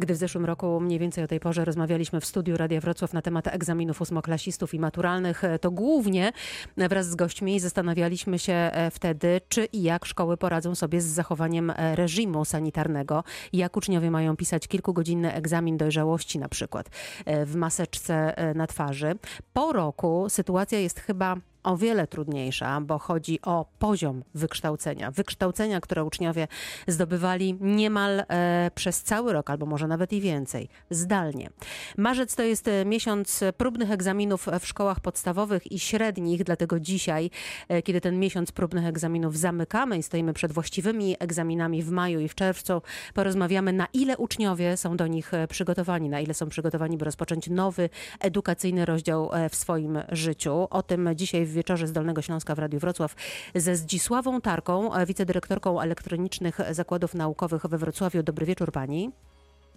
Gdy w zeszłym roku mniej więcej o tej porze rozmawialiśmy w studiu Radia Wrocław na temat egzaminów ósmoklasistów i maturalnych, to głównie wraz z gośćmi zastanawialiśmy się e, wtedy, czy i jak szkoły poradzą sobie z zachowaniem e, reżimu sanitarnego, jak uczniowie mają pisać kilkugodzinny egzamin dojrzałości na przykład e, w maseczce na twarzy. Po roku sytuacja jest chyba o wiele trudniejsza, bo chodzi o poziom wykształcenia. Wykształcenia, które uczniowie zdobywali niemal e, przez cały rok, albo może nawet i więcej, zdalnie. Marzec to jest e, miesiąc próbnych egzaminów w szkołach podstawowych i średnich, dlatego dzisiaj, e, kiedy ten miesiąc próbnych egzaminów zamykamy i stoimy przed właściwymi egzaminami w maju i w czerwcu, porozmawiamy, na ile uczniowie są do nich e, przygotowani, na ile są przygotowani, by rozpocząć nowy edukacyjny rozdział e, w swoim życiu. O tym dzisiaj w wieczorze z Dolnego Śląska w Radiu Wrocław ze Zdzisławą Tarką, wicedyrektorką elektronicznych zakładów naukowych we Wrocławiu. Dobry wieczór pani.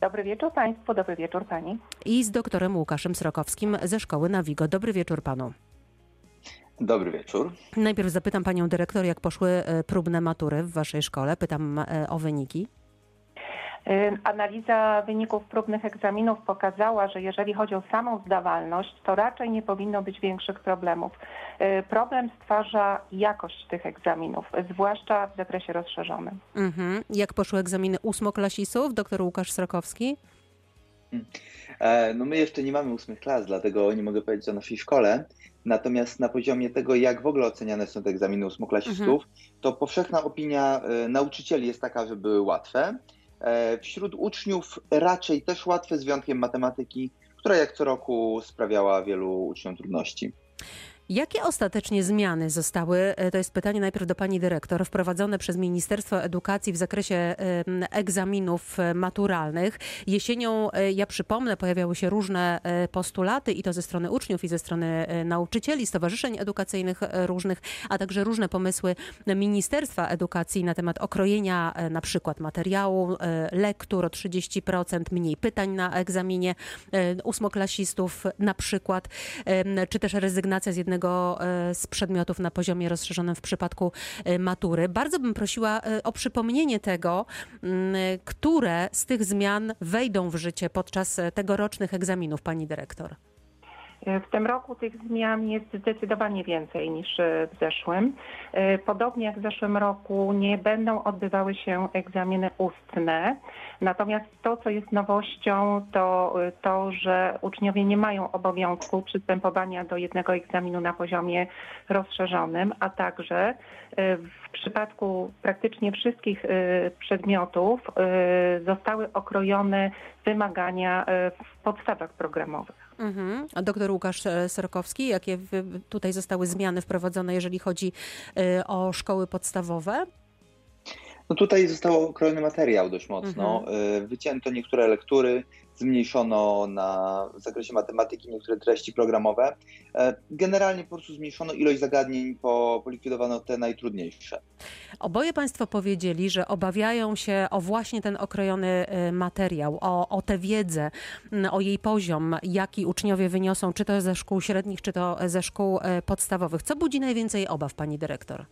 Dobry wieczór Państwu, dobry wieczór Pani. I z doktorem Łukaszem Srokowskim ze szkoły na Wigo. Dobry wieczór Panu. Dobry wieczór. Najpierw zapytam Panią dyrektor, jak poszły e, próbne matury w Waszej szkole. Pytam e, o wyniki. Y, analiza wyników próbnych egzaminów pokazała, że jeżeli chodzi o samą zdawalność, to raczej nie powinno być większych problemów. Y, problem stwarza jakość tych egzaminów, zwłaszcza w zakresie rozszerzonym. Mhm. Jak poszły egzaminy ósmoklasistów? Doktor Łukasz Srokowski. Hmm. E, no my jeszcze nie mamy ósmych klas, dlatego nie mogę powiedzieć o naszej szkole. Natomiast na poziomie tego, jak w ogóle oceniane są te egzaminy ósmoklasistów, mhm. to powszechna opinia e, nauczycieli jest taka, że były łatwe. E, wśród uczniów raczej też łatwe, z wyjątkiem matematyki, która jak co roku sprawiała wielu uczniom trudności. Jakie ostatecznie zmiany zostały, e, to jest pytanie najpierw do pani dyrektor, wprowadzone przez Ministerstwo Edukacji w zakresie egzaminów e, maturalnych? Jesienią, e, ja przypomnę, pojawiały się różne postulaty i to ze strony uczniów i ze strony nauczycieli, stowarzyszeń edukacyjnych różnych, a także różne pomysły Ministerstwa Edukacji na temat okrojenia na przykład materiału, lektur o 30%, mniej pytań na egzaminie ósmoklasistów na przykład, czy też rezygnacja z jednego jednego e, z przedmiotów na poziomie rozszerzonym w przypadku e, matury. Bardzo bym prosiła e, o przypomnienie tego, mm, które z tych zmian wejdą w życie podczas tegorocznych egzaminów, pani dyrektor. W tym roku tych zmian jest zdecydowanie więcej niż w zeszłym. E, podobnie jak w zeszłym roku nie będą odbywały się egzaminy ustne. Natomiast to, co jest nowością, to to, że uczniowie nie mają obowiązku przystępowania do jednego egzaminu na poziomie rozszerzonym, a także e, w przypadku praktycznie wszystkich e, przedmiotów zostały okrojone wymagania w podstawach programowych. Mhm. A doktor Łukasz e, Sorokowski, jakie tutaj zostały zmiany wprowadzone, jeżeli chodzi e, o szkoły podstawowe? No tutaj został okrojony materiał dość mocno. Mhm. E, wycięto niektóre lektury, zmniejszono na, w zakresie matematyki niektóre treści programowe. E, generalnie po prostu zmniejszono ilość zagadnień, po, polikwidowano te najtrudniejsze. Oboje Państwo powiedzieli, że obawiają się o właśnie ten okrojony e, materiał, o, o tę wiedzę, o jej poziom, jaki uczniowie wyniosą, czy to ze szkół średnich, czy to ze szkół e, podstawowych. Co budzi najwięcej obaw, Pani Dyrektor?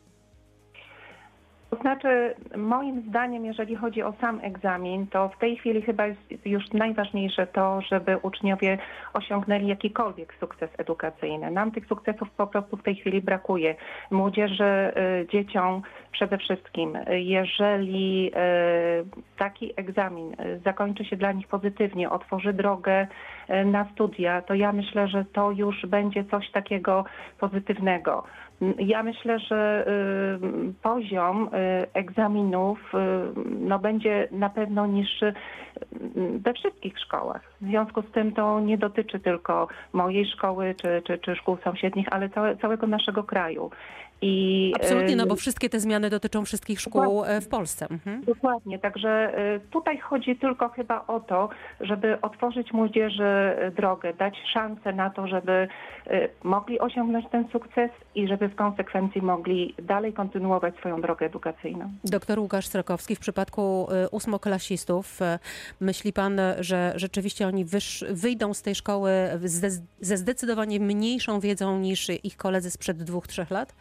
To znaczy, moim zdaniem, jeżeli chodzi o sam egzamin, to w tej chwili chyba jest już najważniejsze to, żeby uczniowie osiągnęli jakikolwiek sukces edukacyjny. Nam tych sukcesów po prostu w tej chwili brakuje. Młodzieży, y, dzieciom przede wszystkim. Jeżeli y, taki egzamin y, zakończy się dla nich pozytywnie, otworzy drogę na studia, to ja myślę, że to już będzie coś takiego pozytywnego. Ja myślę, że y, poziom y, egzaminów y, no, będzie na pewno niższy we wszystkich szkołach. W związku z tym to nie dotyczy tylko mojej szkoły czy, czy, czy szkół sąsiednich, ale całe, całego naszego kraju. I, Absolutnie, no bo wszystkie te zmiany dotyczą wszystkich szkół e, w Polsce. Mhm. Dokładnie, także tutaj chodzi tylko chyba o to, żeby otworzyć młodzieży drogę, dać szansę na to, żeby mogli osiągnąć ten sukces i żeby w konsekwencji mogli dalej kontynuować swoją drogę edukacyjną. Doktor Łukasz Strakowski, w przypadku ósmoklasistów, myśli pan, że rzeczywiście oni wyjdą z tej szkoły ze, ze zdecydowanie mniejszą wiedzą niż ich koledzy sprzed dwóch, trzech lat?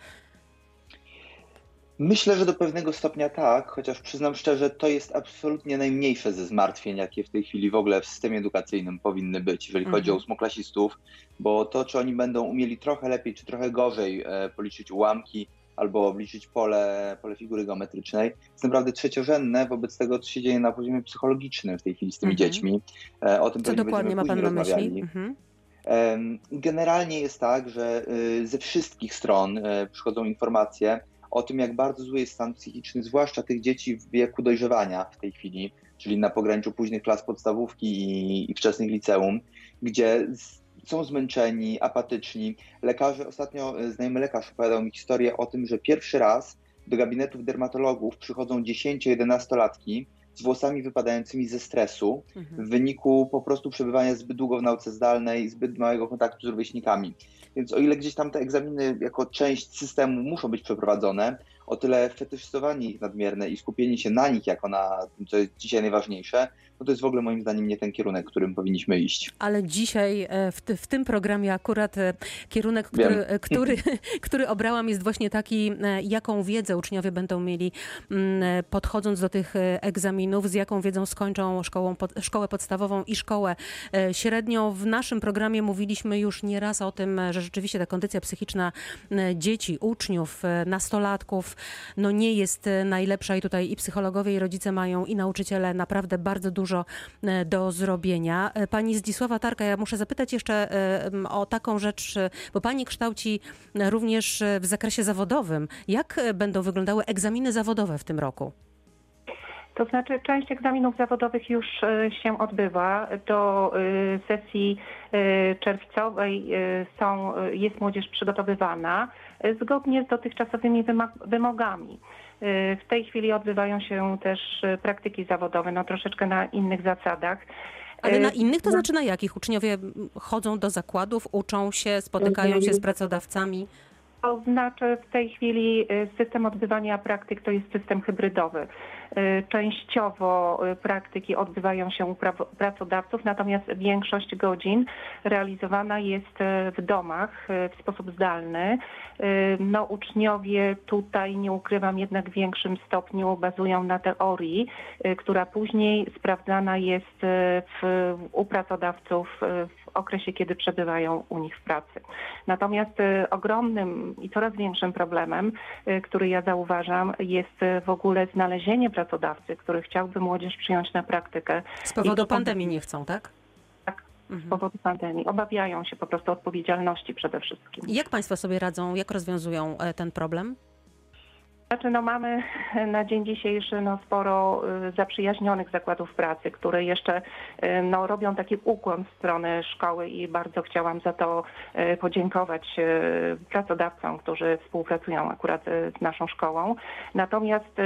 Myślę, że do pewnego stopnia tak, chociaż przyznam szczerze, to jest absolutnie najmniejsze ze zmartwień, jakie w tej chwili w ogóle w systemie edukacyjnym powinny być, jeżeli chodzi o Mhm. ósmoklasistów, bo to, czy oni będą umieli trochę lepiej, czy trochę gorzej e, policzyć ułamki albo obliczyć pole, pole figury geometrycznej, jest naprawdę trzeciorzędne wobec tego, co się dzieje na poziomie psychologicznym w tej chwili z tymi Mhm. dziećmi. E, O tym Co dokładnie będziemy ma pan na myśli? Mhm. Generalnie jest tak, że y, ze wszystkich stron e, przychodzą informacje o tym, jak bardzo zły jest stan psychiczny, zwłaszcza tych dzieci w wieku dojrzewania w tej chwili, czyli na pograniczu późnych klas podstawówki i, i wczesnych liceum, gdzie są zmęczeni, apatyczni. Lekarze, ostatnio e, znajomy lekarz opowiadał mi historię o tym, że pierwszy raz do gabinetów dermatologów przychodzą 10-11-latki z włosami wypadającymi ze stresu, Mhm. w wyniku po prostu przebywania zbyt długo w nauce zdalnej, zbyt małego kontaktu z rówieśnikami. Więc o ile gdzieś tam te egzaminy jako część systemu muszą być przeprowadzone, o tyle fetyszyzowanie ich nadmierne i skupienie się na nich jako na tym, co jest dzisiaj najważniejsze, no to jest w ogóle moim zdaniem nie ten kierunek, którym powinniśmy iść. Ale dzisiaj e, w, ty, w tym programie akurat e, kierunek, który, e, który, który obrałam jest właśnie taki, jaką wiedzę uczniowie będą mieli mm, podchodząc do tych egzaminów, z jaką wiedzą skończą szkołą, szkołę podstawową i szkołę średnią. W naszym programie mówiliśmy już nieraz o tym, że rzeczywiście ta kondycja psychiczna dzieci, uczniów, e, no nie jest e, najlepsza i tutaj i psychologowie i rodzice mają i nauczyciele naprawdę bardzo dużo e, do zrobienia. E, Pani Zdzisława Tarka, ja muszę zapytać jeszcze o taką rzecz, bo Pani kształci również w zakresie zawodowym. Jak będą wyglądały egzaminy zawodowe w tym roku? To znaczy część egzaminów zawodowych już e, się odbywa. Do e, sesji e, czerwcowej są, jest młodzież przygotowywana zgodnie z dotychczasowymi wymogami. W tej chwili odbywają się też praktyki zawodowe, no troszeczkę na innych zasadach. Ale na innych to znaczy na jakich? Uczniowie chodzą do zakładów, uczą się, spotykają się z pracodawcami. To znaczy w tej chwili system odbywania praktyk to jest system hybrydowy. Y, Częściowo y, praktyki odbywają się u pracodawców, natomiast większość godzin realizowana jest y, w domach w sposób zdalny. No, uczniowie tutaj, nie ukrywam, jednak w większym stopniu bazują na teorii, która później sprawdzana jest w, u pracodawców w okresie, kiedy przebywają u nich w pracy. Natomiast y, ogromnym i coraz większym problemem, y, który ja zauważam, jest y, w ogóle znalezienie pracodawcy, który chciałby młodzież przyjąć na praktykę Z I powodu to- pandemii nie chcą, tak? Tak. z Mhm. powodu pandemii. Obawiają się po prostu odpowiedzialności przede wszystkim. Jak Państwo sobie radzą, jak rozwiązują e, ten problem? Znaczy, no mamy na dzień dzisiejszy no, sporo y, zaprzyjaźnionych zakładów pracy, które jeszcze y, no, robią taki ukłon w stronę szkoły i bardzo chciałam za to y, podziękować pracodawcom, którzy współpracują akurat z naszą szkołą. Natomiast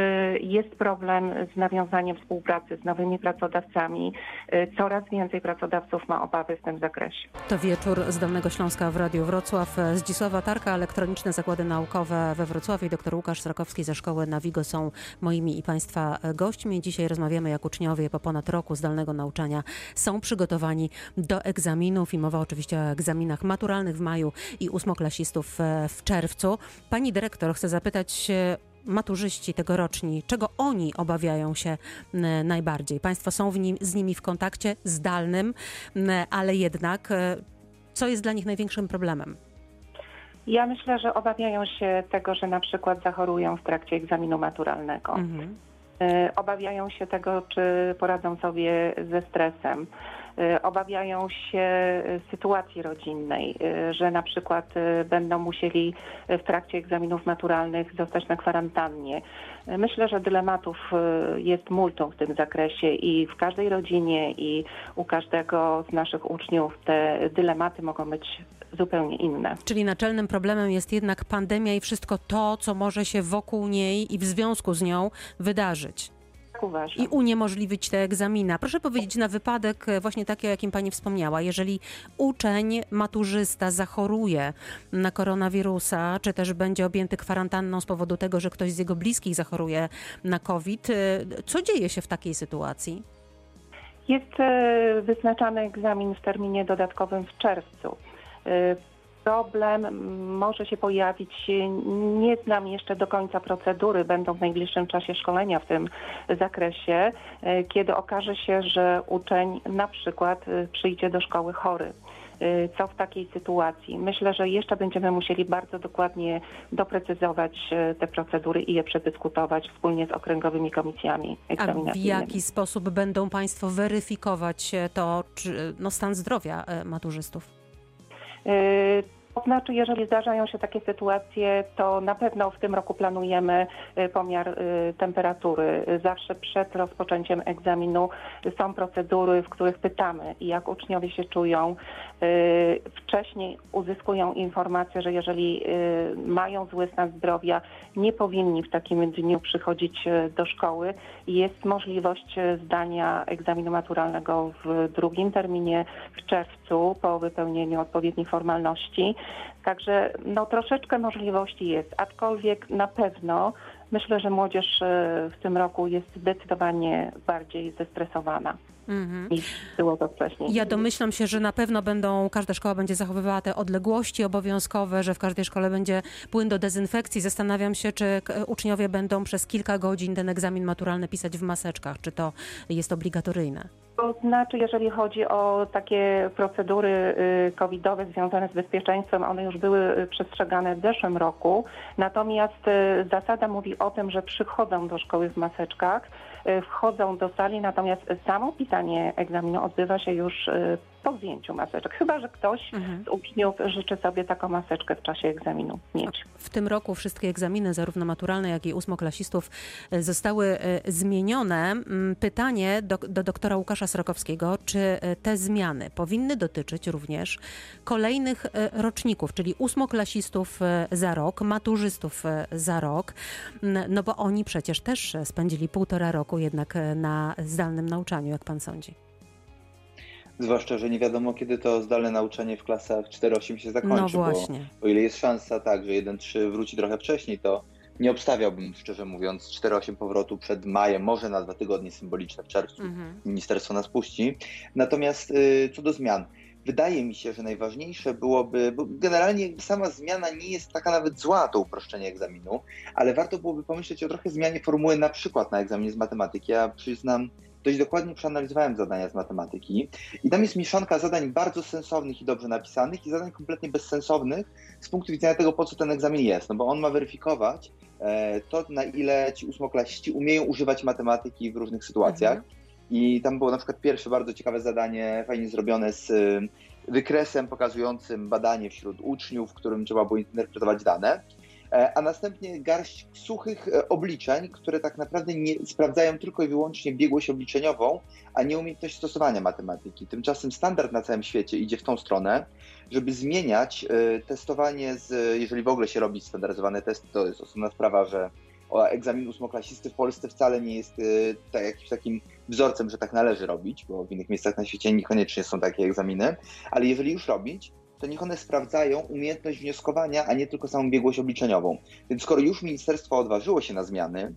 jest problem z nawiązaniem współpracy z nowymi pracodawcami. Coraz więcej pracodawców ma obawy w tym zakresie. To wieczór z Dolnego Śląska w Radiu Wrocław. Zdzisława Tarka, Elektroniczne Zakłady Naukowe we Wrocławiu dr Łukasz Srakowski ze Szkoły Nawigo są moimi i Państwa gośćmi. Dzisiaj rozmawiamy, jak uczniowie po ponad roku zdalnego nauczania są przygotowani do egzaminów i mowa oczywiście o egzaminach maturalnych w maju i ósmoklasistów e, w czerwcu. Pani dyrektor, chcę zapytać e, maturzyści tegoroczni, czego oni obawiają się najbardziej? Państwo są nim, z nimi w kontakcie zdalnym, ale jednak e, co jest dla nich największym problemem? Ja myślę, że obawiają się tego, że na przykład zachorują w trakcie egzaminu maturalnego. Mhm. Y, Obawiają się tego, czy poradzą sobie ze stresem. Y, Obawiają się sytuacji rodzinnej, y, że na przykład będą musieli w trakcie egzaminów maturalnych zostać na kwarantannie. Myślę, że dylematów jest multum w tym zakresie i w każdej rodzinie i u każdego z naszych uczniów te dylematy mogą być zupełnie inne. Czyli naczelnym problemem jest jednak pandemia i wszystko to, co może się wokół niej i w związku z nią wydarzyć. Tak uważam. I uniemożliwić te egzaminy. A Proszę powiedzieć na wypadek e, właśnie taki, o jakim Pani wspomniała. Jeżeli uczeń, maturzysta zachoruje na koronawirusa, czy też będzie objęty kwarantanną z powodu tego, że ktoś z jego bliskich zachoruje na COVID, e, co dzieje się w takiej sytuacji? Jest e, wyznaczany egzamin w terminie dodatkowym w czerwcu. E, problem może się pojawić. Nie znam jeszcze do końca procedury. Będą w najbliższym czasie szkolenia w tym zakresie, e, kiedy okaże się, że uczeń na przykład e, przyjdzie do szkoły chory. E, co w takiej sytuacji? Myślę, że jeszcze będziemy musieli bardzo dokładnie doprecyzować te procedury i je przedyskutować wspólnie z okręgowymi komisjami A w jaki sposób będą Państwo weryfikować to, czy, no, stan zdrowia maturzystów? Y, to znaczy, jeżeli zdarzają się takie sytuacje, to na pewno w tym roku planujemy y, pomiar y, temperatury. Zawsze przed rozpoczęciem egzaminu są procedury, w których pytamy, jak uczniowie się czują. Wcześniej uzyskują informację, że jeżeli mają zły stan zdrowia, nie powinni w takim dniu przychodzić do szkoły. Jest możliwość zdania egzaminu maturalnego w drugim terminie w czerwcu po wypełnieniu odpowiednich formalności. Także no, troszeczkę możliwości jest, aczkolwiek na pewno myślę, że młodzież e, w tym roku jest zdecydowanie bardziej zestresowana. Mhm. niż było to wcześniej. Ja domyślam się, że na pewno będą, każda szkoła będzie zachowywała te odległości obowiązkowe, że w każdej szkole będzie płyn do dezynfekcji. Zastanawiam się, czy uczniowie będą przez kilka godzin ten egzamin maturalny pisać w maseczkach, czy to jest obligatoryjne. To znaczy, jeżeli chodzi o takie procedury y, covidowe związane z bezpieczeństwem, one już były y, przestrzegane w zeszłym roku. Natomiast y, zasada mówi o tym, że przychodzą do szkoły w maseczkach, wchodzą do sali, natomiast samo pisanie egzaminu odbywa się już po zdjęciu maseczek. Chyba, że ktoś mhm. z uczniów życzy sobie taką maseczkę w czasie egzaminu mieć. W tym roku wszystkie egzaminy, zarówno maturalne, jak i ósmoklasistów, e, zostały e, zmienione. Mm, pytanie do, do doktora Łukasza Srokowskiego, czy e, te zmiany powinny dotyczyć również kolejnych roczników, czyli ósmoklasistów za rok, maturzystów za rok, no bo oni przecież też spędzili półtora roku jednak na zdalnym nauczaniu, jak pan sądzi. Zwłaszcza, że nie wiadomo, kiedy to zdalne nauczanie w klasach 4-8 się zakończy. No właśnie. Bo o ile jest szansa tak, że 1-3 wróci trochę wcześniej, to nie obstawiałbym, szczerze mówiąc, 4-8 powrotu przed majem, może na dwa tygodnie symboliczne w czerwcu. Mhm. Ministerstwo nas puści. Natomiast y, co do zmian, wydaje mi się, że najważniejsze byłoby, bo generalnie sama zmiana nie jest taka nawet zła, to uproszczenie egzaminu, ale warto byłoby pomyśleć o trochę zmianie formuły na przykład na egzaminie z matematyki. Ja przyznam, dość dokładnie przeanalizowałem zadania z matematyki i tam jest mieszanka zadań bardzo sensownych i dobrze napisanych i zadań kompletnie bezsensownych z punktu widzenia tego, po co ten egzamin jest, no bo on ma weryfikować e, to, na ile ci ósmoklasiści umieją używać matematyki w różnych sytuacjach. Mhm. I tam było na przykład pierwsze bardzo ciekawe zadanie, fajnie zrobione z e, wykresem pokazującym badanie wśród uczniów, w którym trzeba było interpretować dane. E, a następnie garść suchych e, obliczeń, które tak naprawdę nie sprawdzają tylko i wyłącznie biegłość obliczeniową, a nie umiejętność stosowania matematyki. Tymczasem standard na całym świecie idzie w tą stronę, żeby zmieniać e, testowanie, z, jeżeli w ogóle się robi standaryzowane testy, to jest osobna sprawa, że egzamin ósmoklasisty w Polsce wcale nie jest tak, jakimś takim wzorcem, że tak należy robić, bo w innych miejscach na świecie niekoniecznie są takie egzaminy, ale jeżeli już robić, to niech one sprawdzają umiejętność wnioskowania, a nie tylko samą biegłość obliczeniową. Więc skoro już ministerstwo odważyło się na zmiany,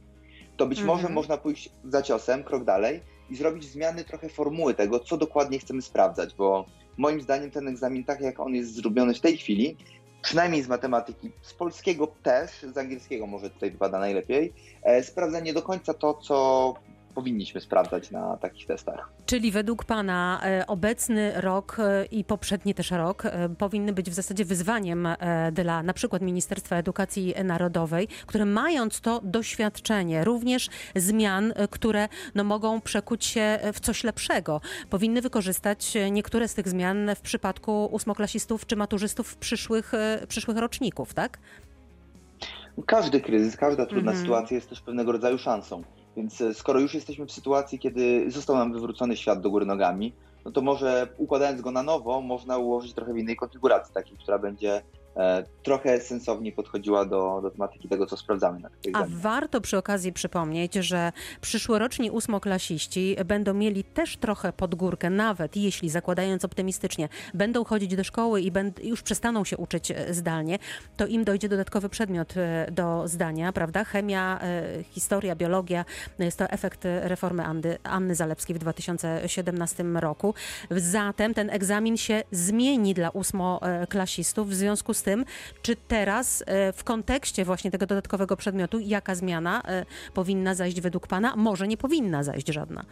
to być może mhm. można pójść za ciosem, krok dalej i zrobić zmiany trochę formuły tego, co dokładnie chcemy sprawdzać, bo moim zdaniem ten egzamin, tak jak on jest zrobiony w tej chwili, przynajmniej z matematyki, z polskiego też, z angielskiego może tutaj wypada najlepiej, e, sprawdza nie do końca to, co powinniśmy sprawdzać na takich testach. Czyli według Pana e, obecny rok e, i poprzedni też rok e, powinny być w zasadzie wyzwaniem dla na przykład Ministerstwa Edukacji Narodowej, które mając to doświadczenie, również zmian, które no, mogą przekuć się w coś lepszego, powinny wykorzystać niektóre z tych zmian w przypadku ósmoklasistów czy maturzystów przyszłych, przyszłych roczników, tak? Każdy kryzys, każda trudna mhm. sytuacja jest też pewnego rodzaju szansą. Więc e, skoro już jesteśmy w sytuacji, kiedy został nam wywrócony świat do góry nogami, no to może układając go na nowo, można ułożyć trochę w innej konfiguracji, takiej, która będzie trochę sensowniej podchodziła do, do tematyki tego, co sprawdzamy na tych A warto przy okazji przypomnieć, że przyszłoroczni ósmoklasiści będą mieli też trochę podgórkę, nawet jeśli zakładając optymistycznie, będą chodzić do szkoły i już przestaną się uczyć e, zdalnie, to im dojdzie dodatkowy przedmiot e, do zdania, prawda? Chemia, historia, biologia, jest to efekt reformy Anny, Anny Zalewskiej w 2017 roku. Zatem ten egzamin się zmieni dla ósmoklasistów. W związku z tym, czy teraz e, w kontekście właśnie tego dodatkowego przedmiotu, jaka zmiana e, powinna zajść według Pana? Może nie powinna zajść żadna.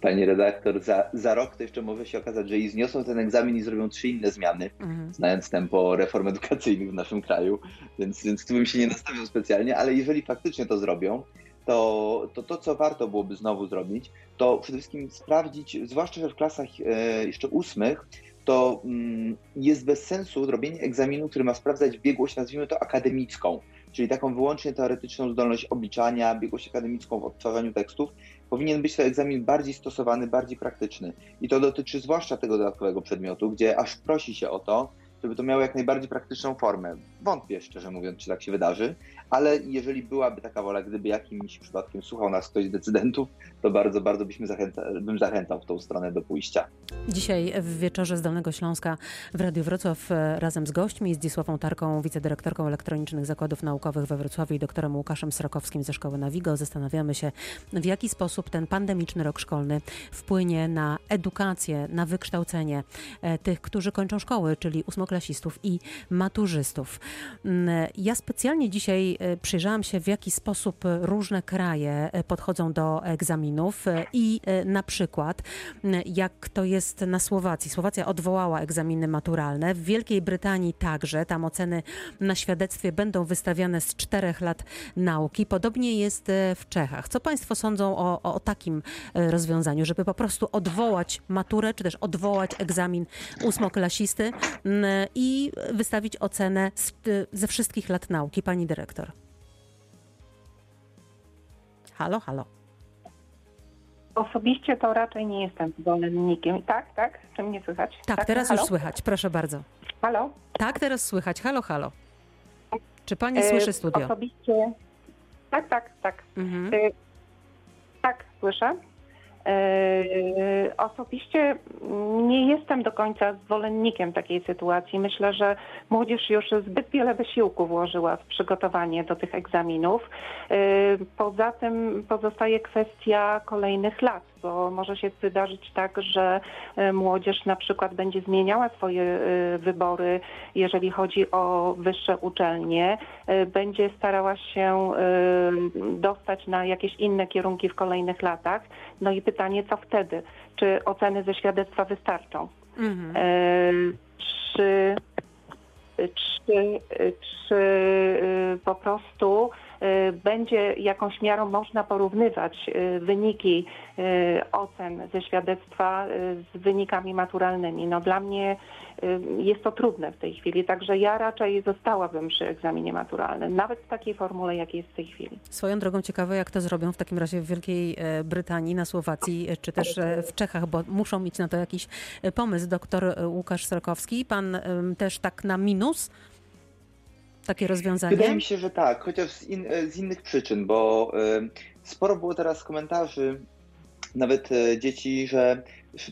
Pani redaktor, za, za rok to jeszcze może się okazać, że i zniosą ten egzamin i zrobią trzy inne zmiany, mhm. znając tempo reform edukacyjnych w naszym kraju, więc, więc tu bym się nie nastawiał specjalnie, ale jeżeli faktycznie to zrobią, to, to to, co warto byłoby znowu zrobić, to przede wszystkim sprawdzić, zwłaszcza że w klasach e, jeszcze ósmych, to mm, jest bez sensu robienie egzaminu, który ma sprawdzać biegłość, nazwijmy to akademicką, czyli taką wyłącznie teoretyczną zdolność obliczania, biegłość akademicką w odtwarzaniu tekstów. Powinien być to egzamin bardziej stosowany, bardziej praktyczny. I to dotyczy zwłaszcza tego dodatkowego przedmiotu, gdzie aż prosi się o to, żeby to miało jak najbardziej praktyczną formę. Wątpię, szczerze mówiąc, czy tak się wydarzy, ale jeżeli byłaby taka wola, gdyby jakimś przypadkiem słuchał nas ktoś z decydentów, to bardzo, bardzo byśmy zachęca, bym zachęcał w tą stronę do pójścia. Dzisiaj w wieczorze z Dolnego Śląska w Radiu Wrocław e, razem z gośćmi, z Dzisławą Tarką, wicedyrektorką elektronicznych zakładów naukowych we Wrocławiu i doktorem Łukaszem Srokowskim ze Szkoły Navigo zastanawiamy się, w jaki sposób ten pandemiczny rok szkolny wpłynie na edukację, na wykształcenie e, tych, którzy kończą szkoły, czyli ósmoklasistów i maturzystów. Mm, ja specjalnie dzisiaj e, przyjrzałam się, w jaki sposób różne kraje podchodzą do egzaminów i na przykład jak to jest na Słowacji. Słowacja odwołała egzaminy maturalne. W Wielkiej Brytanii także. Tam oceny na świadectwie będą wystawiane z czterech lat nauki. Podobnie jest e, w Czechach. Co Państwo sądzą o, o takim e, rozwiązaniu, żeby po prostu odwołać maturę, czy też odwołać egzamin ósmoklasisty i wystawić ocenę z, ze wszystkich lat nauki? Pani dyrektor. Halo, halo. Osobiście to raczej nie jestem zwolennikiem. Tak, tak? Czy mnie słychać? Tak, tak? teraz halo? już słychać. Proszę bardzo. Halo? Tak, teraz słychać. Halo, halo. Czy pani e, słyszy studio? Osobiście. Tak, tak, tak. Mhm. E, tak, słyszę. E, osobiście nie jestem do końca zwolennikiem takiej sytuacji. Myślę, że młodzież już zbyt wiele wysiłku włożyła w przygotowanie do tych egzaminów. E, poza tym pozostaje kwestia kolejnych lat bo może się wydarzyć tak, że e, młodzież na przykład będzie zmieniała swoje e, wybory, jeżeli chodzi o wyższe uczelnie, e, będzie starała się dostać na jakieś inne kierunki w kolejnych latach. No i pytanie, co wtedy? Czy oceny ze świadectwa wystarczą? Mhm. Czy, czy, czy po prostu będzie jakąś miarą można porównywać y, wyniki y, ocen ze świadectwa z wynikami maturalnymi. No dla mnie jest to trudne w tej chwili, także ja raczej zostałabym przy egzaminie maturalnym, nawet w takiej formule, jakiej jest w tej chwili. Swoją drogą ciekawe, jak to zrobią w takim razie w Wielkiej e, Brytanii, na Słowacji, e, czy też e, w Czechach, bo muszą mieć na to jakiś pomysł. Doktor Łukasz Srokowski, pan też tak na minus takie rozwiązanie? Wydaje mi się, że tak, chociaż z, in, z innych przyczyn, bo y, sporo było teraz komentarzy, nawet y, dzieci, że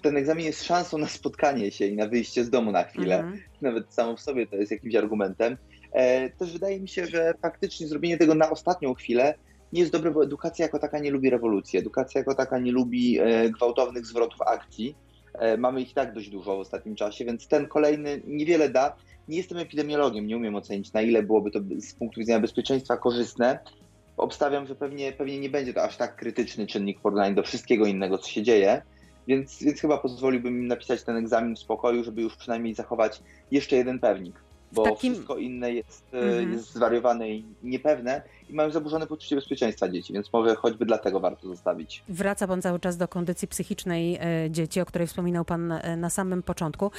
ten egzamin jest szansą na spotkanie się i na wyjście z domu na chwilę. Mhm. Nawet samo w sobie to jest jakimś argumentem. E, też wydaje mi się, że faktycznie zrobienie tego na ostatnią chwilę nie jest dobre, bo edukacja jako taka nie lubi rewolucji. Edukacja jako taka nie lubi e, gwałtownych zwrotów akcji. E, mamy ich tak dość dużo w ostatnim czasie, więc ten kolejny niewiele da. Nie jestem epidemiologiem, nie umiem ocenić, na ile byłoby to z punktu widzenia bezpieczeństwa korzystne. Obstawiam, że pewnie, pewnie nie będzie to aż tak krytyczny czynnik w do wszystkiego innego, co się dzieje. Więc, więc chyba pozwoliłbym im napisać ten egzamin w spokoju, żeby już przynajmniej zachować jeszcze jeden pewnik bo takim... wszystko inne jest, mm -hmm. jest zwariowane i niepewne i mają zaburzone poczucie bezpieczeństwa dzieci, więc może choćby dlatego warto zostawić. Wraca Pan cały czas do kondycji psychicznej e, dzieci, o której wspominał Pan e, na samym początku,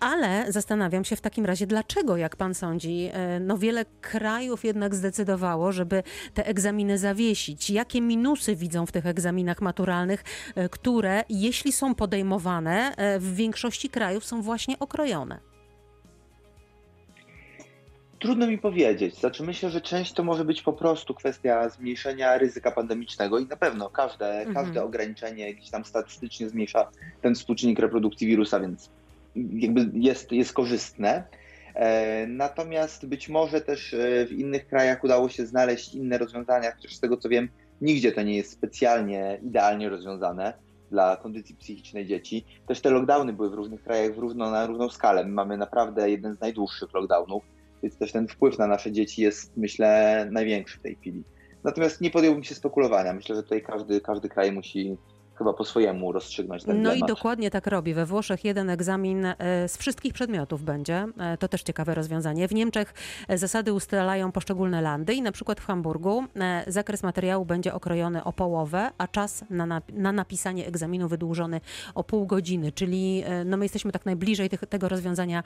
ale zastanawiam się w takim razie, dlaczego, jak Pan sądzi, no wiele krajów jednak zdecydowało, żeby te egzaminy zawiesić. Jakie minusy widzą w tych egzaminach maturalnych, które, jeśli są podejmowane, w większości krajów są właśnie okrojone? Trudno mi powiedzieć. Znaczy myślę, że część to może być po prostu kwestia zmniejszenia ryzyka pandemicznego i na pewno każde, mhm. każde ograniczenie jakieś tam statystycznie zmniejsza ten współczynnik reprodukcji wirusa, więc jakby jest, jest korzystne. E, natomiast być może też e, w innych krajach udało się znaleźć inne rozwiązania, chociaż z tego co wiem, nigdzie to nie jest specjalnie idealnie rozwiązane dla kondycji psychicznej dzieci. Też te lockdowny były w różnych krajach w równo, na równą skalę. My mamy naprawdę jeden z najdłuższych lockdownów, więc też ten wpływ na nasze dzieci jest, myślę, największy w tej chwili. Natomiast nie podjąłbym się spekulowania. Myślę, że tutaj każdy, każdy kraj musi chyba po swojemu rozstrzygnąć ten No temat. i dokładnie tak robi. We Włoszech jeden egzamin e, z wszystkich przedmiotów będzie. E, to też ciekawe rozwiązanie. W Niemczech e, zasady ustalają poszczególne landy i na przykład w Hamburgu zakres materiału będzie okrojony o połowę, a czas na, na napisanie egzaminu wydłużony o pół godziny, czyli no my jesteśmy tak najbliżej tych, tego rozwiązania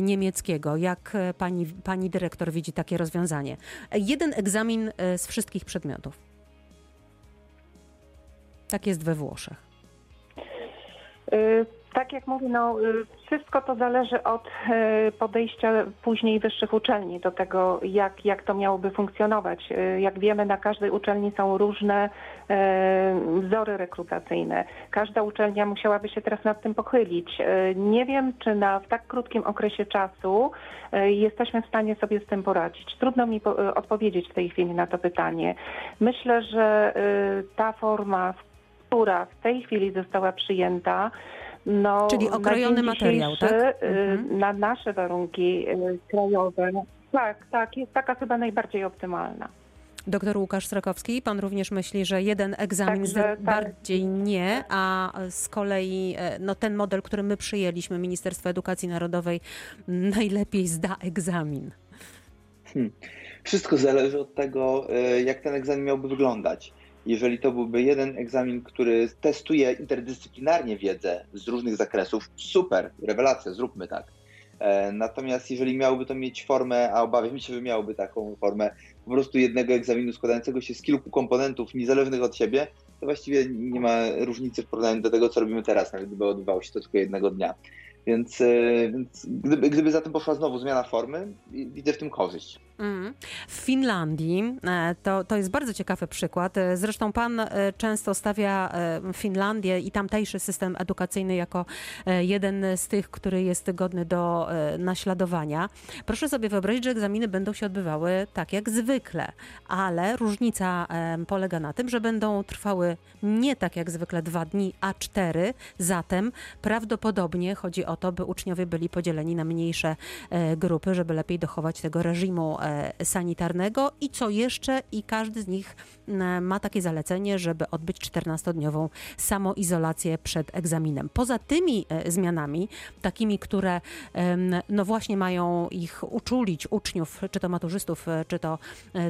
niemieckiego. Jak pani, pani dyrektor widzi takie rozwiązanie? Jeden egzamin z wszystkich przedmiotów. Tak jest we Włoszech. Y, tak jak mówię, no, y, wszystko to zależy od y, podejścia później wyższych uczelni do tego, jak, jak to miałoby funkcjonować. Jak wiemy, na każdej uczelni są różne wzory rekrutacyjne. Każda uczelnia musiałaby się teraz nad tym pochylić. Nie wiem, czy na, w tak krótkim okresie czasu jesteśmy w stanie sobie z tym poradzić. Trudno mi odpowiedzieć w tej chwili na to pytanie. Myślę, że ta forma, w która w tej chwili została przyjęta, no, Czyli okrojony materiał, tak? Y, mhm. Na nasze warunki y, krajowe. Tak, tak, jest taka chyba najbardziej optymalna. Doktor Łukasz Strakowski, pan również myśli, że jeden egzamin Także, tak. bardziej nie, a z kolei e, no, ten model, który my przyjęliśmy, Ministerstwo Edukacji Narodowej, najlepiej zda egzamin. Hmm. Wszystko zależy od tego, e, jak ten egzamin miałby wyglądać jeżeli to byłby jeden egzamin, który testuje interdyscyplinarnie wiedzę z różnych zakresów, super, rewelacja, zróbmy tak. E, natomiast jeżeli miałoby to mieć formę, a obawiam się, że miałoby taką formę po prostu jednego egzaminu składającego się z kilku komponentów niezależnych od siebie, to właściwie nie ma różnicy w porównaniu do tego, co robimy teraz, nawet gdyby odbywało się to tylko jednego dnia. Więc, e, więc gdyby, gdyby za tym poszła znowu zmiana formy, widzę w tym korzyść. Mm. W Finlandii e, to, to jest bardzo ciekawy przykład. E, zresztą pan często stawia Finlandię i tamtejszy system edukacyjny jako jeden z tych, który jest godny do naśladowania. Proszę sobie wyobrazić, że egzaminy będą się odbywały tak jak zwykle, ale różnica polega na tym, że będą trwały nie tak jak zwykle dwa dni, a cztery. Zatem prawdopodobnie chodzi o to, by uczniowie byli podzieleni na mniejsze e, grupy, żeby lepiej dochować tego reżimu e, sanitarnego i co jeszcze, i każdy z nich ma takie zalecenie, żeby odbyć 14-dniową samoizolację przed egzaminem. Poza tymi e, zmianami, takimi, które no właśnie mają ich uczulić, uczniów, czy to maturzystów, czy to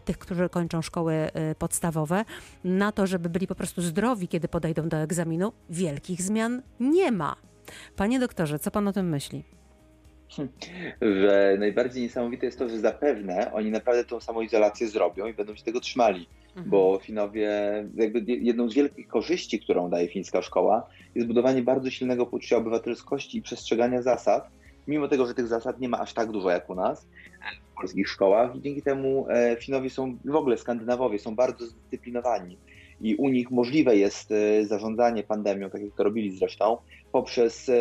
tych, którzy kończą szkoły podstawowe, na to, żeby byli po prostu zdrowi, kiedy podejdą do egzaminu, wielkich zmian nie ma. Panie doktorze, co pan o tym myśli? Że najbardziej niesamowite jest to, że zapewne oni naprawdę tą samoizolację zrobią i będą się tego trzymali, mhm. bo Finowie, jakby jedną z wielkich korzyści, którą daje fińska szkoła, jest budowanie bardzo silnego poczucia obywatelskości i przestrzegania zasad, mimo tego, że tych zasad nie ma aż tak dużo jak u nas w polskich szkołach i dzięki temu e, Finowie są, w ogóle Skandynawowie są bardzo zdyscyplinowani i u nich możliwe jest e, zarządzanie pandemią, tak jak to robili zresztą, poprzez e,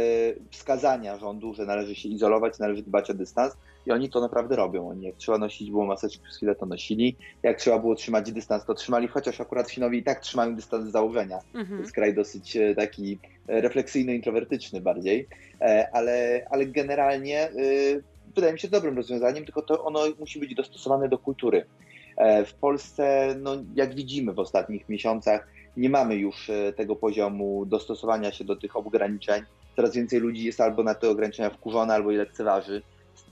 wskazania rządu, że należy się izolować, należy dbać o dystans i oni to naprawdę robią. Oni jak trzeba nosić było maseczki przez chwilę, to nosili. Jak trzeba było trzymać dystans, to trzymali, chociaż akurat Finowie i tak trzymają dystans z założenia. Mhm. To jest kraj dosyć e, taki refleksyjno-introwertyczny bardziej, ale, ale generalnie wydaje mi się dobrym rozwiązaniem, tylko to ono musi być dostosowane do kultury. E, w Polsce, no, jak widzimy w ostatnich miesiącach, nie mamy już e, tego poziomu dostosowania się do tych ograniczeń. Coraz więcej ludzi jest albo na te ograniczenia wkurzone, albo je lekceważy.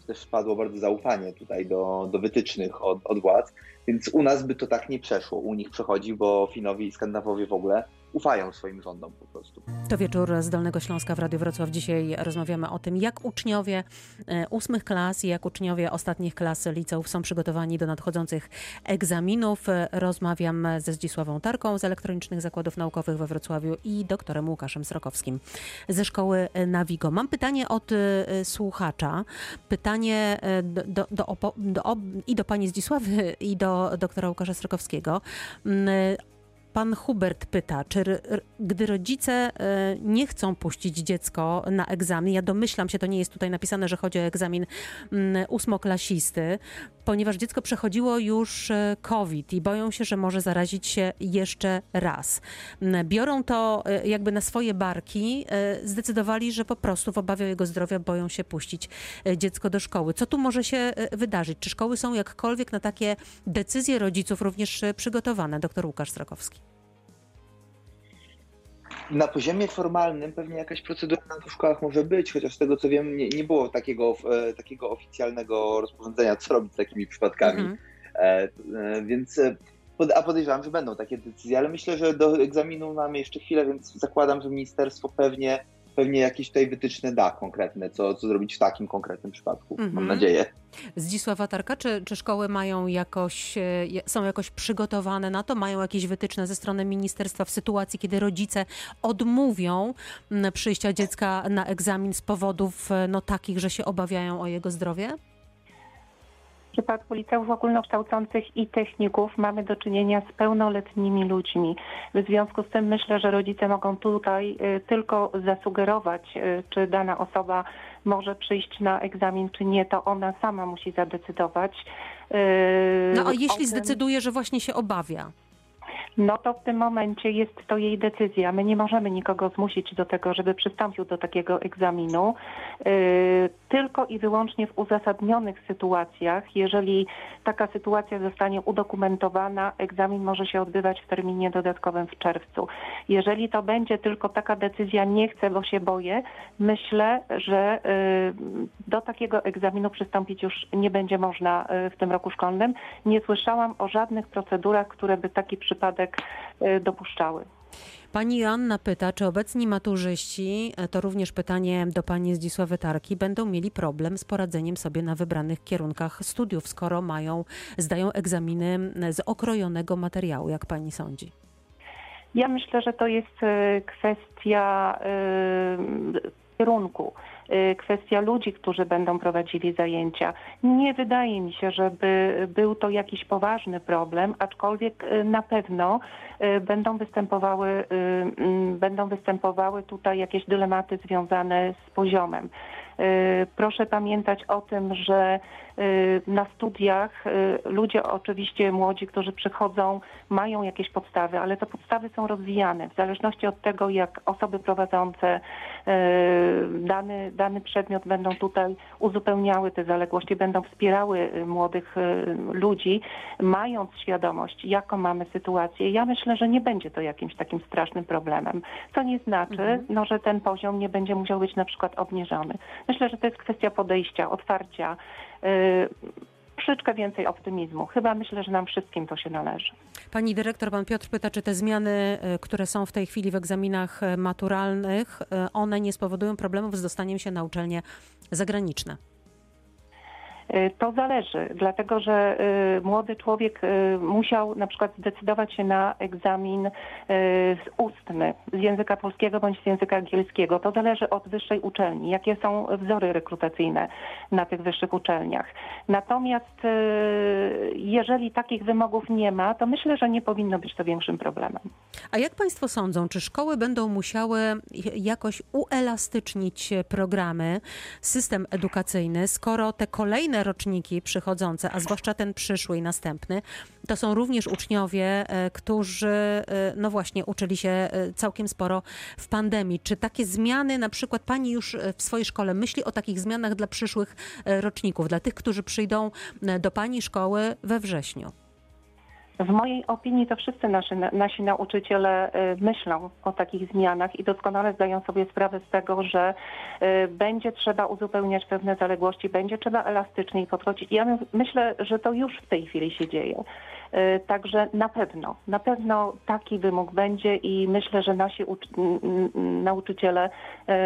Też spadło bardzo zaufanie tutaj do, do wytycznych od, od władz, więc u nas by to tak nie przeszło. U nich przechodzi, bo Finowie i Skandynawowie w ogóle ufają swoim rządom po prostu. To wieczór z Dolnego Śląska w Radiu Wrocław. Dzisiaj rozmawiamy o tym, jak uczniowie e, ósmych klas i jak uczniowie ostatnich klas liceów są przygotowani do nadchodzących egzaminów. Rozmawiam ze Zdzisławą Tarką z Elektronicznych Zakładów Naukowych we Wrocławiu i doktorem Łukaszem Srokowskim ze szkoły Navigo. Mam pytanie od e, słuchacza. Pytanie e, do, do, do, do, i do pani Zdzisławy i do doktora Łukasza Srokowskiego mm, Pan Hubert pyta, czy gdy rodzice e, nie chcą puścić dziecko na egzamin, ja domyślam się, to nie jest tutaj napisane, że chodzi o egzamin mm, ósmoklasisty, ponieważ dziecko przechodziło już e, COVID i boją się, że może zarazić się jeszcze raz. Mm, biorą to e, jakby na swoje barki, zdecydowali, że po prostu w obawie jego zdrowia boją się puścić dziecko do szkoły. Co tu może się wydarzyć? Czy szkoły są jakkolwiek na takie decyzje rodziców również przygotowane? Doktor Łukasz Strakowski. Na poziomie formalnym pewnie jakaś procedura w szkołach może być, chociaż z tego co wiem, nie, nie było takiego, e, takiego oficjalnego rozporządzenia, co robić z takimi przypadkami. Mhm. E, e, więc a podejrzewam, że będą takie decyzje, ale myślę, że do egzaminu mamy jeszcze chwilę, więc zakładam, że ministerstwo pewnie pewnie jakieś tutaj wytyczne da konkretne, co, co zrobić w takim konkretnym przypadku, mm -hmm. mam mhm. nadzieję. Zdzisława Tarka, czy, czy szkoły mają jakoś, e, są jakoś przygotowane na to, mają jakieś wytyczne ze strony ministerstwa w sytuacji, kiedy rodzice odmówią przyjścia dziecka na egzamin z powodów e, no, takich, że się obawiają o jego zdrowie? W przypadku liceów ogólnokształcących i techników mamy do czynienia z pełnoletnimi ludźmi. W związku z tym myślę, że rodzice mogą tutaj y, tylko zasugerować, y, czy dana osoba może przyjść na egzamin, czy nie, to ona sama musi zadecydować. Y, no a jeśli zdecyduje, że właśnie się obawia? No to w tym momencie jest to jej decyzja. My nie możemy nikogo zmusić do tego, żeby przystąpił do takiego egzaminu, yy, tylko i wyłącznie w uzasadnionych sytuacjach. Jeżeli taka sytuacja zostanie udokumentowana, egzamin może się odbywać w terminie dodatkowym w czerwcu. Jeżeli to będzie tylko taka decyzja, nie chcę, bo się boję, myślę, że yy, do takiego egzaminu przystąpić już nie będzie można yy, w tym roku szkolnym. Nie słyszałam o żadnych procedurach, które by taki przypadek Y, dopuszczały. Pani Joanna pyta, czy obecni maturzyści, e, to również pytanie do pani Zdzisławy Tarki, będą mieli problem z poradzeniem sobie na wybranych kierunkach studiów, skoro mają, zdają egzaminy z okrojonego materiału, jak pani sądzi? Ja myślę, że to jest e, kwestia e, kierunku. Y, kwestia ludzi, którzy będą prowadzili zajęcia. Nie wydaje mi się, żeby był to jakiś poważny problem, aczkolwiek y, na pewno y, będą występowały, mm, będą występowały tutaj jakieś dylematy związane z poziomem. Proszę pamiętać o tym, że na studiach y, ludzie oczywiście młodzi, którzy przychodzą, mają jakieś podstawy, ale te podstawy są rozwijane w zależności od tego, jak osoby prowadzące y, dany, dany przedmiot będą tutaj uzupełniały te zaległości, będą wspierały młodych ludzi, mając świadomość, jaką mamy sytuację. Ja myślę, że nie będzie to jakimś takim strasznym problemem, co nie znaczy, mhm. no, że ten poziom nie będzie musiał być na przykład obniżony. Myślę, że to jest kwestia podejścia, otwarcia, troszeczkę więcej optymizmu. Chyba myślę, że nam wszystkim to się należy. Pani dyrektor, pan Piotr pyta, czy te zmiany, e, które są w tej chwili w egzaminach e, maturalnych, one nie spowodują problemów z dostaniem się na uczelnie zagraniczne? Y, to zależy, dlatego że y, młody człowiek y, musiał na przykład zdecydować się na egzamin ustny z języka polskiego bądź z języka angielskiego. To zależy od wyższej uczelni, jakie są wzory rekrutacyjne na tych wyższych uczelniach. Natomiast jeżeli takich wymogów nie ma, to myślę, że nie powinno być to większym problemem. A jak Państwo sądzą, czy szkoły będą musiały jakoś uelastycznić programy, system edukacyjny, skoro te kolejne roczniki przychodzące, a zwłaszcza ten przyszły i następny, to są również uczniowie, e, którzy e, no właśnie uczyli się e, całkiem sporo w pandemii. Czy takie zmiany, na przykład pani już w swojej szkole myśli o takich zmianach dla przyszłych roczników, dla tych, którzy przyjdą do pani szkoły we wrześniu? W mojej opinii to wszyscy nasi, nasi nauczyciele y, myślą o takich zmianach i doskonale zdają sobie sprawę z tego, że y, będzie trzeba uzupełniać pewne zaległości, będzie trzeba elastyczniej podchodzić. Ja myślę, że to już w tej chwili się dzieje. Także na pewno, na pewno taki wymóg będzie i myślę, że nasi nauczyciele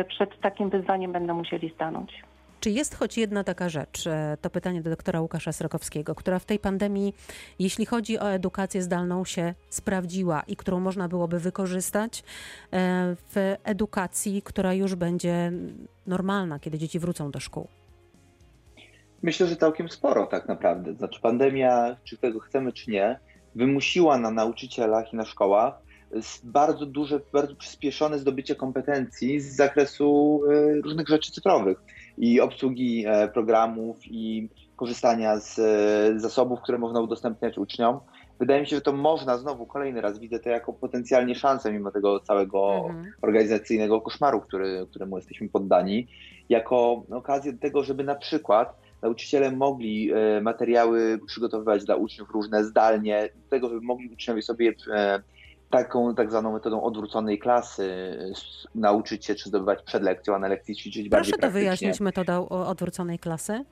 przed takim wyzwaniem będą musieli stanąć. Czy jest choć jedna taka rzecz, e, to pytanie do doktora Łukasza Srokowskiego, która w tej pandemii, jeśli chodzi o edukację zdalną, się sprawdziła i którą można byłoby wykorzystać e, w edukacji, która już będzie normalna, kiedy dzieci wrócą do szkół? Myślę, że całkiem sporo tak naprawdę. Znaczy pandemia, czy tego chcemy, czy nie, wymusiła na nauczycielach i na szkołach bardzo duże, bardzo przyspieszone zdobycie kompetencji z zakresu e, różnych rzeczy cyfrowych i obsługi e, programów i korzystania z e, zasobów, które można udostępniać uczniom. Wydaje mi się, że to można znowu kolejny raz widzę to jako potencjalnie szansę, mimo tego całego mhm. organizacyjnego koszmaru, który, któremu jesteśmy poddani, jako okazję do tego, żeby na przykład nauczyciele mogli materiały przygotowywać dla uczniów różne zdalnie, do tego, żeby mogli uczniowie sobie taką tak zwaną metodą odwróconej klasy nauczyć się, czy zdobywać przed lekcją, a na lekcji ćwiczyć Proszę bardziej Proszę to wyjaśnić metodą odwróconej klasy.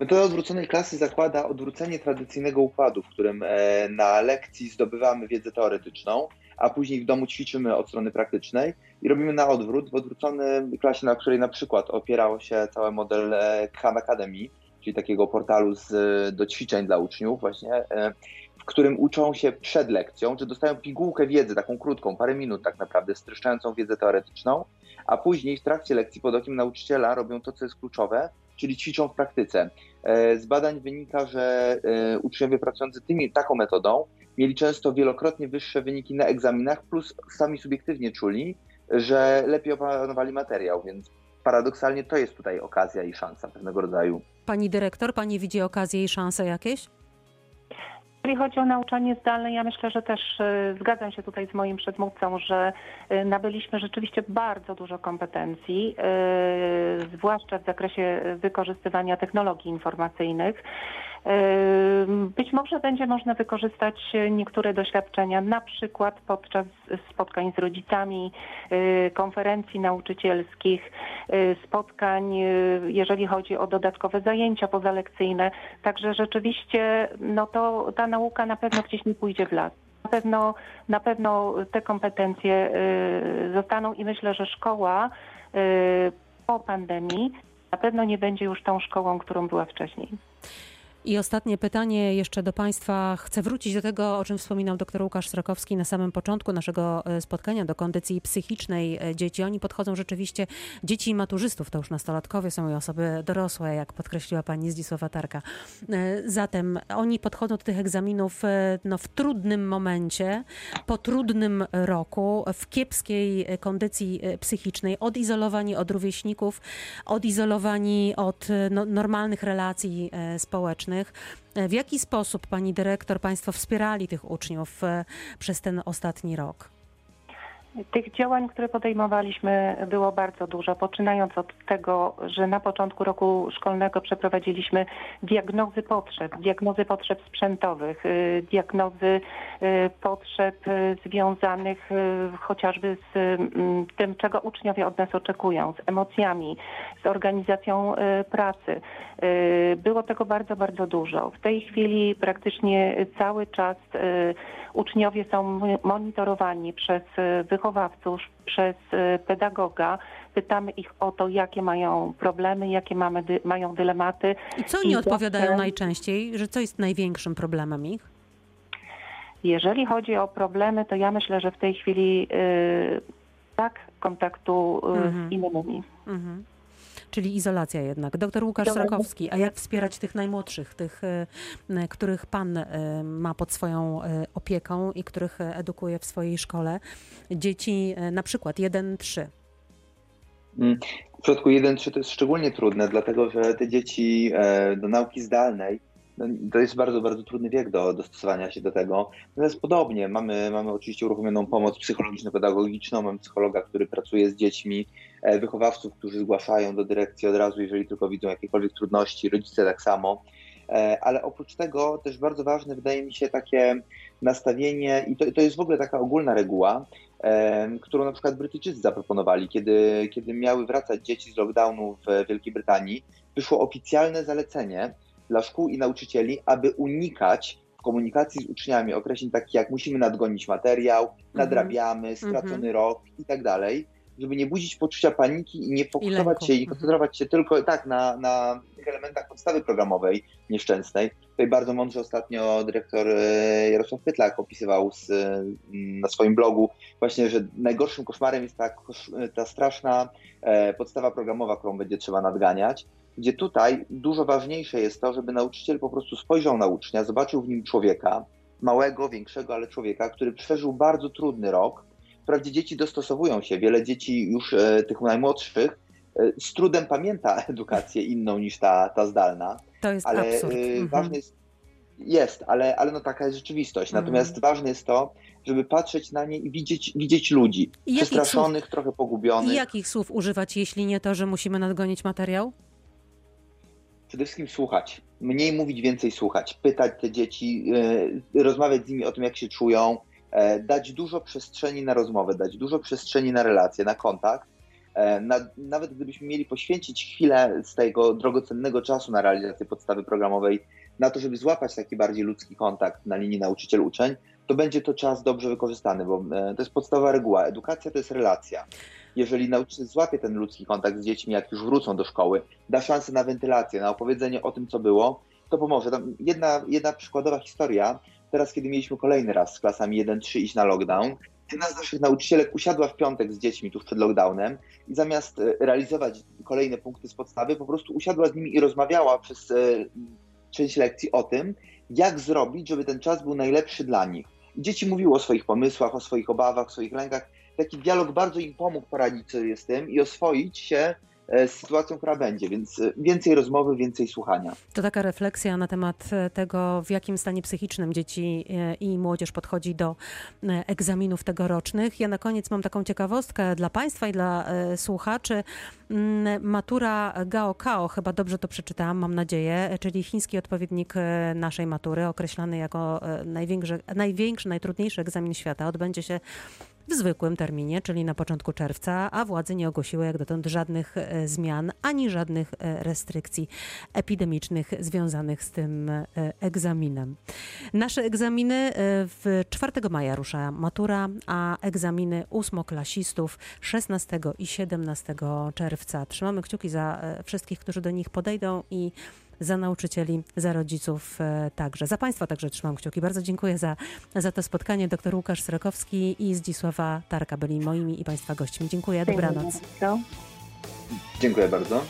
Metoda odwróconej klasy zakłada odwrócenie tradycyjnego układu, w którym e, na lekcji zdobywamy wiedzę teoretyczną, a później w domu ćwiczymy od strony praktycznej i robimy na odwrót w odwróconej klasie, na której na przykład opierał się cały model e, Khan Academy, czyli takiego portalu z, do ćwiczeń dla uczniów właśnie, e, w którym uczą się przed lekcją, że dostają pigułkę wiedzy, taką krótką, parę minut tak naprawdę, streszczającą wiedzę teoretyczną, a później w trakcie lekcji pod okiem nauczyciela robią to, co jest kluczowe, czyli ćwiczą w praktyce. E, z badań wynika, że e, uczniowie pracujący tymi, taką metodą mieli często wielokrotnie wyższe wyniki na egzaminach, plus sami subiektywnie czuli, że lepiej opanowali materiał, więc paradoksalnie to jest tutaj okazja i szansa pewnego rodzaju. Pani dyrektor, pani widzi okazję i szanse jakieś? Jeżeli chodzi o nauczanie zdalne, ja myślę, że też y, zgadzam się tutaj z moim przedmówcą, że y, nabyliśmy rzeczywiście bardzo dużo kompetencji, y, zwłaszcza w zakresie wykorzystywania technologii informacyjnych. Być może będzie można wykorzystać niektóre doświadczenia, na przykład podczas spotkań z rodzicami, konferencji nauczycielskich, spotkań, jeżeli chodzi o dodatkowe zajęcia pozalekcyjne. Także rzeczywiście no to ta nauka na pewno gdzieś nie pójdzie w las. Na pewno, na pewno te kompetencje zostaną i myślę, że szkoła po pandemii na pewno nie będzie już tą szkołą, którą była wcześniej. I ostatnie pytanie jeszcze do Państwa. Chcę wrócić do tego, o czym wspominał dr Łukasz Strakowski na samym początku naszego e, spotkania, do kondycji psychicznej e, dzieci. Oni podchodzą rzeczywiście, dzieci i maturzystów, to już nastolatkowie są i osoby dorosłe, jak podkreśliła pani Zdzisława Tarka. E, zatem oni podchodzą do tych egzaminów no, w trudnym momencie, po trudnym roku, w kiepskiej kondycji psychicznej, odizolowani od rówieśników, odizolowani od no, normalnych relacji społecznych. W jaki sposób pani dyrektor, państwo wspierali tych uczniów e, przez ten ostatni rok? Tych działań, które podejmowaliśmy, było bardzo dużo, poczynając od tego, że na początku roku szkolnego przeprowadziliśmy diagnozy potrzeb, diagnozy potrzeb sprzętowych, y, diagnozy y, potrzeb y, związanych chociażby z mm, tym, czego uczniowie od nas oczekują, z emocjami, z organizacją pracy. Było tego bardzo, bardzo dużo. W tej chwili praktycznie cały czas uczniowie są monitorowani przez wychowawców, przez pedagoga. Pytamy ich o to, jakie mają problemy, jakie mamy, mają dylematy. I co oni I odpowiadają najczęściej, że co jest największym problemem ich? Jeżeli chodzi o problemy, to ja myślę, że w tej chwili y, tak kontaktu y, mhm. z innymi. Mhm czyli izolacja jednak. Doktor Łukasz Srakowski, a jak wspierać tych najmłodszych, tych, e, których pan e, ma pod swoją e, opieką i których edukuje w swojej szkole? Dzieci na przykład 1-3. Mm, w przypadku 1-3 to jest szczególnie trudne, dlatego że te dzieci do nauki zdalnej no, to jest bardzo, bardzo trudny wiek do dostosowania się do tego. Natomiast podobnie, mamy, mamy oczywiście uruchomioną pomoc psychologiczno-pedagogiczną, mamy psychologa, który pracuje z dziećmi, wychowawców, którzy zgłaszają do dyrekcji od razu, jeżeli tylko widzą jakiekolwiek trudności, rodzice tak samo. E, ale oprócz tego też bardzo ważne wydaje mi się takie nastawienie, i to, to jest w ogóle taka ogólna reguła, e, którą na przykład Brytyjczycy zaproponowali, kiedy, kiedy miały wracać dzieci z lockdownu w Wielkiej Brytanii, wyszło oficjalne zalecenie, dla szkół i nauczycieli, aby unikać w komunikacji z uczniami określeń takich jak musimy nadgonić materiał, nadrabiamy, stracony Mhm. rok i tak dalej, żeby nie budzić poczucia paniki i nie fokusować się i Mhm. koncentrować się tylko tak na, na tych elementach podstawy programowej nieszczęsnej. Tutaj bardzo mądrze ostatnio dyrektor e, Jarosław Pytlak opisywał z, e, na swoim blogu właśnie, że najgorszym koszmarem jest ta, kosz- ta straszna e, podstawa programowa, którą będzie trzeba nadganiać, gdzie tutaj dużo ważniejsze jest to, żeby nauczyciel po prostu spojrzał na ucznia, zobaczył w nim człowieka, małego, większego, ale człowieka, który przeżył bardzo trudny rok. Wprawdzie dzieci dostosowują się, wiele dzieci już e, tych najmłodszych e, z trudem pamięta edukację inną niż ta, ta zdalna, To jest ale absurd. e, Mhm. ważne jest, jest, ale, ale no taka jest rzeczywistość. Mhm. Natomiast ważne jest to, żeby patrzeć na nie i widzieć, widzieć ludzi, I przestraszonych, trochę pogubionych. I jakich słów używać, jeśli nie to, że musimy nadgonić materiał? przede wszystkim słuchać. Mniej mówić, więcej słuchać. Pytać te dzieci, rozmawiać z nimi o tym, jak się czują, dać dużo przestrzeni na rozmowę, dać dużo przestrzeni na relacje, na kontakt. E, na, nawet gdybyśmy mieli poświęcić chwilę z tego drogocennego czasu na realizację podstawy programowej, na to, żeby złapać taki bardziej ludzki kontakt na linii nauczyciel-uczeń, to będzie to czas dobrze wykorzystany, bo e, to jest podstawowa reguła. Edukacja to jest relacja. Jeżeli nauczyciel złapie ten ludzki kontakt z dziećmi, jak już wrócą do szkoły, da szansę na wentylację, na opowiedzenie o tym, co było, to pomoże. Tam jedna, jedna przykładowa historia, teraz kiedy mieliśmy kolejny raz z klasami 1-3 iść na lockdown, jedna z naszych nauczycielek usiadła w piątek z dziećmi tuż przed lockdownem i zamiast e, realizować kolejne punkty z podstawy, po prostu usiadła z nimi i rozmawiała przez e, część lekcji o tym, jak zrobić, żeby ten czas był najlepszy dla nich. I dzieci mówiły o swoich pomysłach, o swoich obawach, o swoich lękach. Taki dialog bardzo im pomógł poradzić sobie z tym i oswoić się z sytuacją, która będzie, więc e, więcej rozmowy, więcej słuchania. To taka refleksja na temat e, tego, w jakim stanie psychicznym dzieci e, i młodzież podchodzi do e, egzaminów tegorocznych. Ja na koniec mam taką ciekawostkę dla Państwa i dla e, słuchaczy. Mm, Matura Gaokao, chyba dobrze to przeczytałam, mam nadzieję, czyli chiński odpowiednik e, naszej matury, określany jako e, największy, największy, najtrudniejszy egzamin świata, odbędzie się w zwykłym terminie, czyli na początku czerwca, a władze nie ogłosiły jak dotąd żadnych e, zmian ani żadnych e, restrykcji epidemicznych związanych z tym e, egzaminem. Nasze egzaminy w 4 maja rusza matura, a egzaminy ósmoklasistów 16 i 17 czerwca. Trzymamy kciuki za wszystkich, którzy do nich podejdą i za nauczycieli, za rodziców e, także. Za Państwa także trzymam kciuki. Bardzo dziękuję za, za to spotkanie. Dr Łukasz Srokowski i Zdzisława Tarka byli moimi i Państwa gośćmi. Dziękuję, dobranoc. Dziękuję bardzo.